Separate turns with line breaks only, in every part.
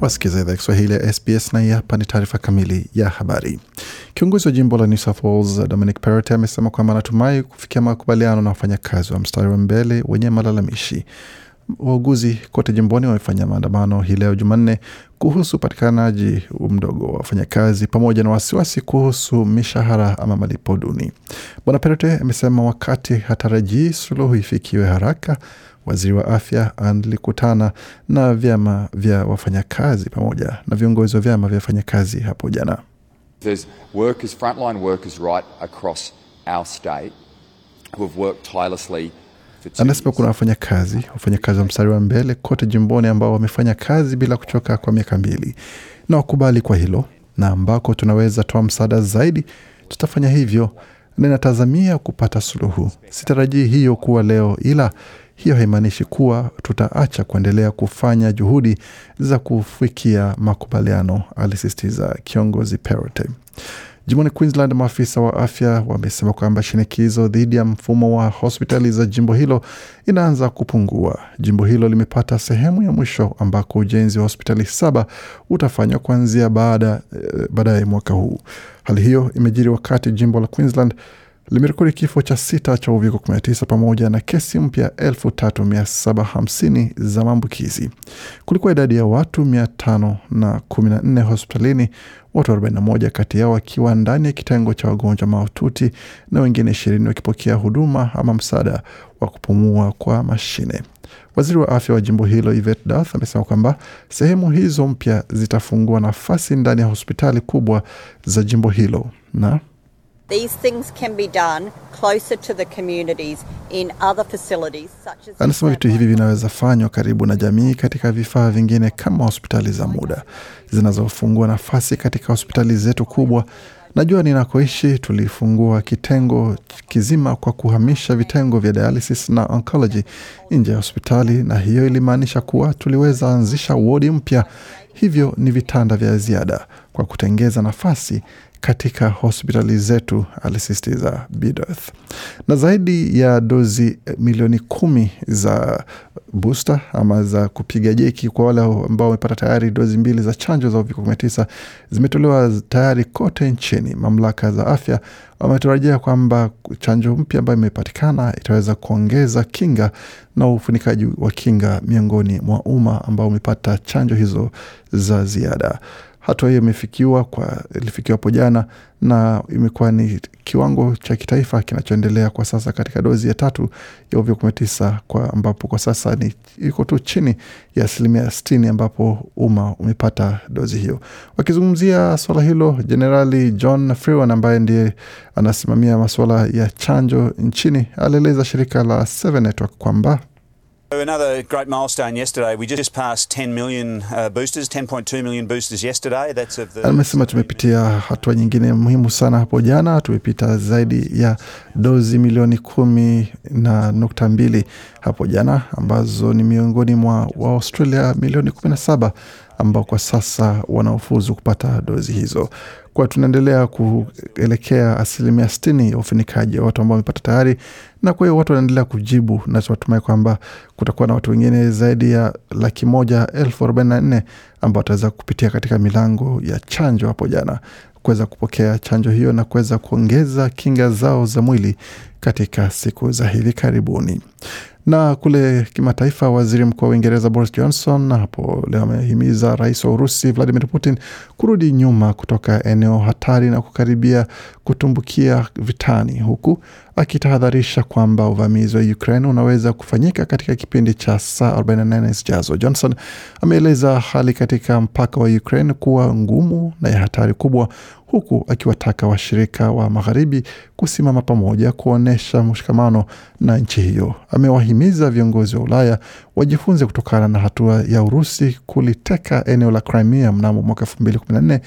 Wasikiza idhaa Kiswahili ya SBS na hii hapa ni taarifa kamili ya habari. Kiongozi wa jimbo la New South Wales Dominic Perrottet amesema kwamba anatumai kufikia makubaliano na wafanyakazi wa mstari wa mbele wenye malalamishi. Wauguzi kote jimboni wamefanya maandamano hii leo Jumanne kuhusu upatikanaji mdogo wa wafanyakazi pamoja na wasiwasi kuhusu mishahara ama malipo duni. Bwana perote amesema wakati hatarajii suluhu ifikiwe haraka, waziri wa afya alikutana na vyama vya wafanyakazi pamoja na viongozi wa vyama vya wafanyakazi hapo jana.
Workers, frontline workers right across our state who have worked tirelessly
Anasema kuna wafanyakazi wafanyakazi wa mstari wa mbele kote jimboni ambao wamefanya kazi bila kuchoka kwa miaka mbili, na wakubali kwa hilo, na ambako tunaweza toa msaada zaidi, tutafanya hivyo. Ninatazamia kupata suluhu. Sitarajii hiyo kuwa leo, ila hiyo haimaanishi kuwa tutaacha kuendelea kufanya juhudi za kufikia makubaliano, alisisitiza kiongozi Perrottet. Jimboni Queensland, maafisa wa afya wamesema kwamba shinikizo dhidi ya mfumo wa hospitali za jimbo hilo inaanza kupungua. Jimbo hilo limepata sehemu ya mwisho ambako ujenzi wa hospitali saba utafanywa kuanzia baada eh, baadaye mwaka huu. Hali hiyo imejiri wakati jimbo la Queensland limerekodi kifo cha sita cha uviko 19 pamoja na kesi mpya 3750 za maambukizi. Kulikuwa idadi ya watu 514 hospitalini, watu 41 kati yao wakiwa ndani ya kitengo cha wagonjwa mahututi na wengine ishirini wakipokea huduma ama msaada wa kupumua kwa mashine. Waziri wa afya wa jimbo hilo Yvette Dath amesema kwamba sehemu hizo mpya zitafungua nafasi ndani ya hospitali kubwa za jimbo hilo na Anasema vitu hivi vinaweza fanywa karibu na jamii katika vifaa vingine kama hospitali za muda zinazofungua nafasi katika hospitali zetu kubwa. Najua ninakoishi tulifungua kitengo kizima kwa kuhamisha vitengo vya dialysis na oncology nje ya hospitali, na hiyo ilimaanisha kuwa tuliweza anzisha wodi mpya. Hivyo ni vitanda vya ziada kwa kutengeza nafasi katika hospitali zetu, alisisitiza Bidoth. Na zaidi ya dozi eh, milioni kumi za booster ama za kupiga jeki kwa wale ambao wamepata tayari dozi mbili za chanjo za uviko 19 zimetolewa tayari kote nchini. Mamlaka za afya wametarajia kwamba chanjo mpya ambayo imepatikana itaweza kuongeza kinga na ufunikaji wa kinga miongoni mwa umma ambao umepata chanjo hizo za ziada. Hatua hiyo imefikiwa kwa ilifikiwa hapo jana na imekuwa ni kiwango cha kitaifa kinachoendelea kwa sasa katika dozi ya tatu ya uviko 19 kwa ambapo kwa sasa ni iko tu chini ya asilimia sitini ambapo umma umepata dozi hiyo. Wakizungumzia swala hilo, Jenerali John Freeman ambaye ndiye anasimamia masuala ya chanjo nchini alieleza shirika la Seven Network kwamba
Another great milestone yesterday. We just passed 10 million uh, boosters, 10.2 million boosters yesterday. That's of the.
amesema tumepitia hatua nyingine muhimu sana hapo jana. Tumepita zaidi ya dozi milioni kumi na nukta mbili hapo jana, ambazo ni miongoni mwa Waaustralia milioni kumi na saba ambao kwa sasa wanaofuzu kupata dozi hizo. Kwa tunaendelea kuelekea asilimia sitini ya ufinikaji wa watu ambao wamepata tayari, na kwa hiyo watu wanaendelea kujibu, na tunatumai kwamba kutakuwa na watu wengine zaidi ya laki moja elfu arobaini na nne ambao wataweza kupitia katika milango ya chanjo hapo jana kuweza kupokea chanjo hiyo na kuweza kuongeza kinga zao za mwili katika siku za hivi karibuni. Na kule kimataifa, waziri mkuu wa Uingereza Boris Johnson hapo leo amehimiza rais wa Urusi Vladimir Putin kurudi nyuma kutoka eneo hatari na kukaribia kutumbukia vitani, huku akitahadharisha kwamba uvamizi wa Ukraine unaweza kufanyika katika kipindi cha saa 48 zijazo. Johnson ameeleza hali katika mpaka wa Ukraine kuwa ngumu na ya hatari kubwa, huku akiwataka washirika wa magharibi kusimama pamoja kuonyesha mshikamano na nchi hiyo. Amewahimiza viongozi wa Ulaya wajifunze kutokana na hatua ya Urusi kuliteka eneo la Crimea mnamo mwaka 2014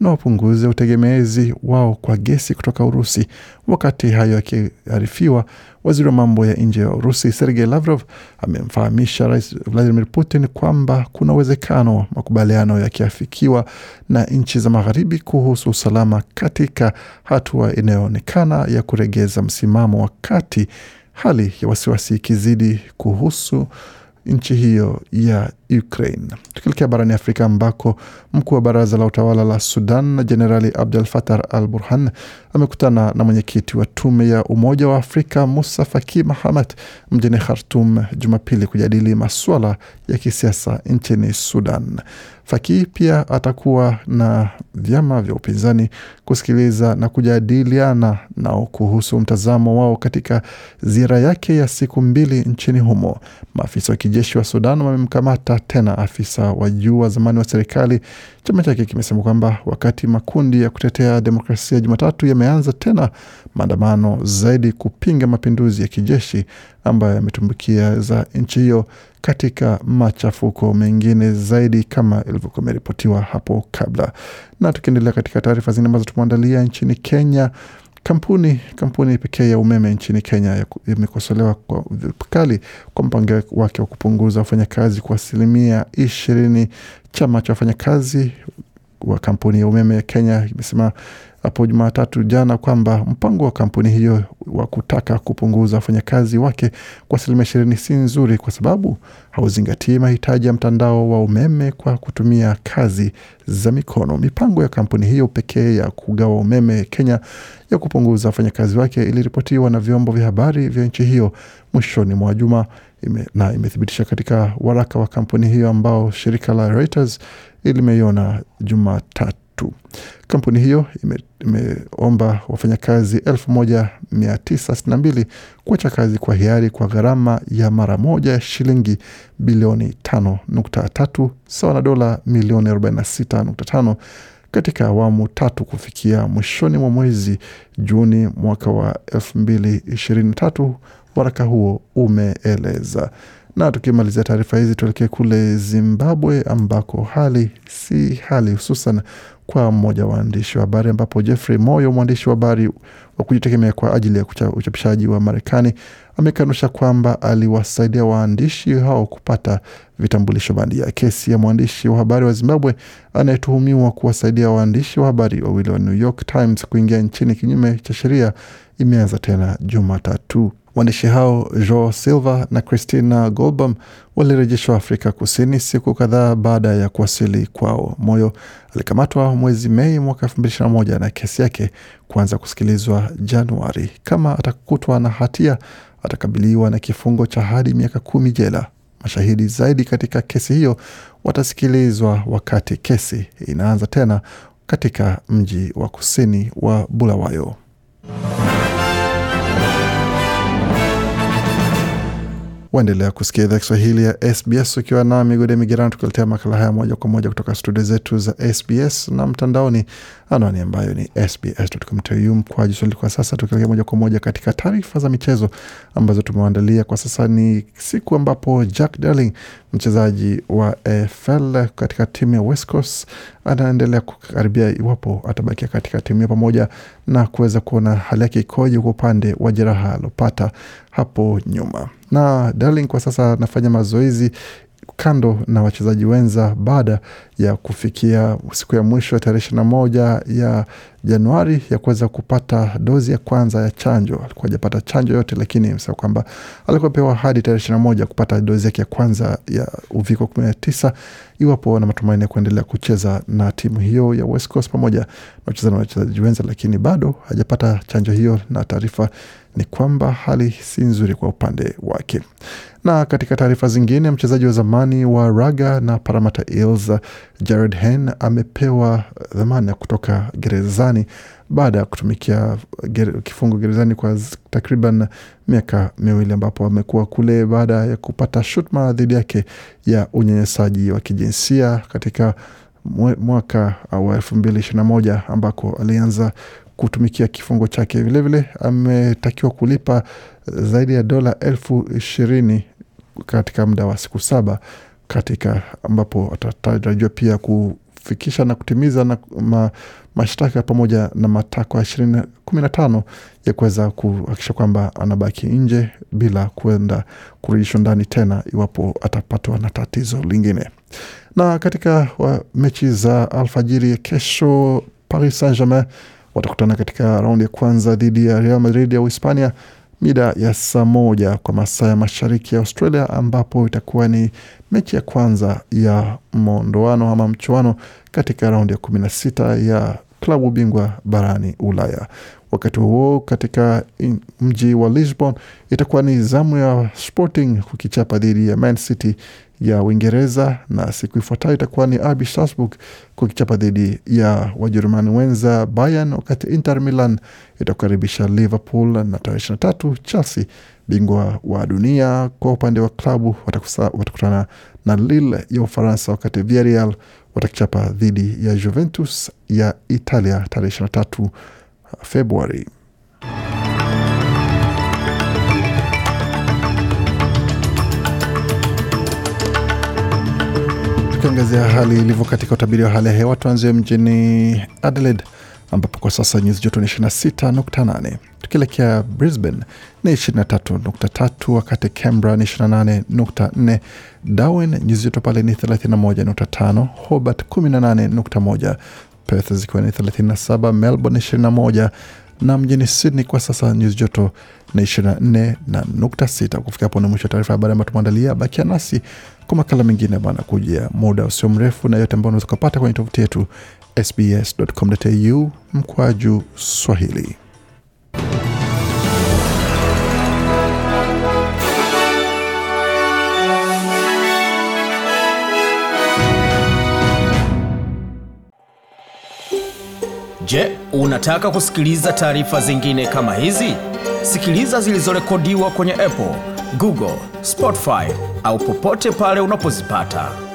na wapunguze utegemezi wao kwa gesi kutoka Urusi. Wakati hayo yakiarifiwa, waziri wa mambo ya nje ya Urusi Sergei Lavrov amemfahamisha Rais Vladimir Putin kwamba kuna uwezekano makubaliano yakiafikiwa na nchi za magharibi kuhusu usalama katika hatua inayoonekana ya kuregeza msimamo, wakati hali ya wasiwasi ikizidi kuhusu nchi hiyo ya Ukraine. Tukielekea barani Afrika ambako mkuu wa baraza la utawala la Sudan Jenerali Abdel Fattah al Burhan amekutana na mwenyekiti wa tume ya Umoja wa Afrika Musa Faki Mahamat mjini Khartum Jumapili kujadili masuala ya kisiasa nchini Sudan. Faki pia atakuwa na vyama vya upinzani kusikiliza na kujadiliana nao kuhusu mtazamo wao katika ziara yake ya siku mbili nchini humo. Maafisa wa kijeshi wa Sudan wamemkamata tena afisa wa juu wa zamani wa serikali. Chama chake kimesema kwamba wakati makundi ya kutetea demokrasia Jumatatu yameanza tena maandamano zaidi kupinga mapinduzi ya kijeshi ambayo yametumbukia za nchi hiyo katika machafuko mengine zaidi kama ilivyokuwa imeripotiwa hapo kabla. Na tukiendelea katika taarifa zingine ambazo tumeandalia nchini Kenya, kampuni kampuni pekee ya umeme nchini Kenya imekosolewa kwa vikali kwa mpango wake wa kupunguza wafanyakazi kwa asilimia ishirini. Chama cha wafanyakazi wa kampuni ya umeme ya Kenya imesema hapo Jumatatu jana kwamba mpango wa kampuni hiyo wa kutaka kupunguza wafanyakazi wake kwa asilimia ishirini si nzuri kwa sababu hauzingatii mahitaji ya mtandao wa umeme kwa kutumia kazi za mikono. Mipango ya kampuni hiyo pekee ya kugawa umeme Kenya ya kupunguza wafanyakazi wake iliripotiwa na vyombo vya habari vya nchi hiyo mwishoni mwa juma ime, na imethibitisha katika waraka wa kampuni hiyo ambao shirika la Reuters limeiona Jumatatu. Kampuni hiyo imeomba ime wafanyakazi elfu moja mia tisa sitini na mbili kuacha kazi kwa hiari kwa gharama ya mara moja ya shilingi bilioni tano nukta tatu sawa na dola milioni arobaini na sita nukta tano katika awamu tatu kufikia mwishoni mwa mwezi Juni mwaka wa elfu mbili ishirini na tatu, waraka huo umeeleza. Na tukimalizia taarifa hizi, tuelekee kule Zimbabwe ambako hali si hali, hususan kwa mmoja wa waandishi wa habari, ambapo Jeffrey Moyo, mwandishi wa habari wa kujitegemea kwa ajili ya uchapishaji wa Marekani, amekanusha kwamba aliwasaidia waandishi hao kupata vitambulisho bandia. Kesi ya mwandishi wa habari wa Zimbabwe anayetuhumiwa kuwasaidia waandishi wa habari wawili wa New York Times kuingia nchini kinyume cha sheria imeanza tena Jumatatu. Waandishi hao Joao Silva na Christina Goldbaum walirejeshwa Afrika Kusini siku kadhaa baada ya kuwasili kwao. Moyo alikamatwa mwezi Mei mwaka elfu mbili ishirini na moja na kesi yake kuanza kusikilizwa Januari. Kama atakutwa na hatia, atakabiliwa na kifungo cha hadi miaka kumi jela. Mashahidi zaidi katika kesi hiyo watasikilizwa wakati kesi inaanza tena katika mji wa kusini wa Bulawayo. Waendelea kusikia idhaa Kiswahili ya SBS ukiwa na migode migerano, tukiletea makala haya moja kwa moja kutoka studio zetu za SBS na mtandaoni, anwani ambayo ni sbs.com.au mkwaju swahili. Kwa sasa tukielekea moja kwa moja katika taarifa za michezo ambazo tumewaandalia kwa sasa. Ni siku ambapo Jack Darling mchezaji wa AFL katika timu ya West Coast anaendelea kukaribia iwapo atabakia katika timu hiyo, pamoja na kuweza kuona hali yake ikoje kwa upande wa jeraha alopata hapo nyuma. Na Darling kwa sasa anafanya mazoezi kando na wachezaji wenza baada ya kufikia siku ya mwisho ya tarehe ishirini na moja ya Januari ya kuweza kupata dozi ya kwanza ya chanjo. Alikuwa hajapata chanjo yote, lakini amesema kwamba alikuwa pewa hadi tarehe ishirini na moja kupata dozi yake ya kwanza ya uviko kumi na tisa iwapo na matumaini ya kuendelea kucheza na timu hiyo ya West Coast pamoja na wachezaji wenza, lakini bado hajapata chanjo hiyo, na taarifa ni kwamba hali si nzuri kwa upande wake. Na katika taarifa zingine, mchezaji wa zamani wa raga na Parramatta Eels Jared Hen amepewa dhamana kutoka gerezani baada ya kutumikia ger kifungo gerezani kwa takriban miaka miwili ambapo amekuwa kule baada ya kupata shutuma dhidi yake ya unyanyasaji wa kijinsia katika mwaka wa elfu mbili ishirini na moja ambako alianza kutumikia kifungo chake. Vilevile ametakiwa kulipa zaidi ya dola elfu ishirini katika muda wa siku saba katika ambapo atatarajiwa pia kufikisha na kutimiza na ma, mashtaka pamoja na matakwa ishirini kumi na tano ya kuweza kuhakikisha kwamba anabaki nje bila kuenda kurejeshwa ndani tena iwapo atapatwa na tatizo lingine. Na katika mechi za alfajiri kesho, Paris Saint Germain watakutana katika raundi ya kwanza dhidi ya Real Madrid ya Uhispania mida ya saa moja kwa masaa ya mashariki ya Australia, ambapo itakuwa ni mechi ya kwanza ya mwondoano ama mchuano katika raundi ya kumi na sita ya klabu bingwa barani Ulaya. Wakati huo katika mji wa Lisbon itakuwa ni zamu ya Sporting kukichapa dhidi ya Man City ya Uingereza, na siku ifuatayo itakuwa ni RB Salzburg kukichapa dhidi ya Wajerumani wenza Bayern, wakati Inter Milan itakukaribisha Liverpool, na tarehe 23 Chelsea bingwa wa dunia kwa upande wa klabu watakutana na Lille ya Ufaransa, wakati Villarreal watakichapa dhidi ya Juventus ya Italia tarehe 23 Februari. Tukiangazia hali ilivyo katika utabiri wa hali ya hewa, tuanzie mjini Adelaide ambapo kwa sasa nyuzi joto ni 26.8, tukielekea Brisbane ni 23.3, wakati Canberra ni 28.4, Darwin nyuzi joto pale ni 31.5, Hobart 18.1, Perth zikiwa ni 37, Melbourne 21 na mjini Sydney kwa sasa nyuzi joto na 24 na nukta sita. Kufika hapo ni mwisho wa taarifa ya habari ambayo tumeandalia. Bakia nasi kwa makala mengine bana kujia muda usio mrefu, na yote ambayo unaweza kupata kwenye tovuti yetu sbs.com.au mkwaju Swahili.
Je, unataka kusikiliza taarifa zingine kama hizi? Sikiliza zilizorekodiwa kwenye Apple, Google, Spotify au popote pale unapozipata.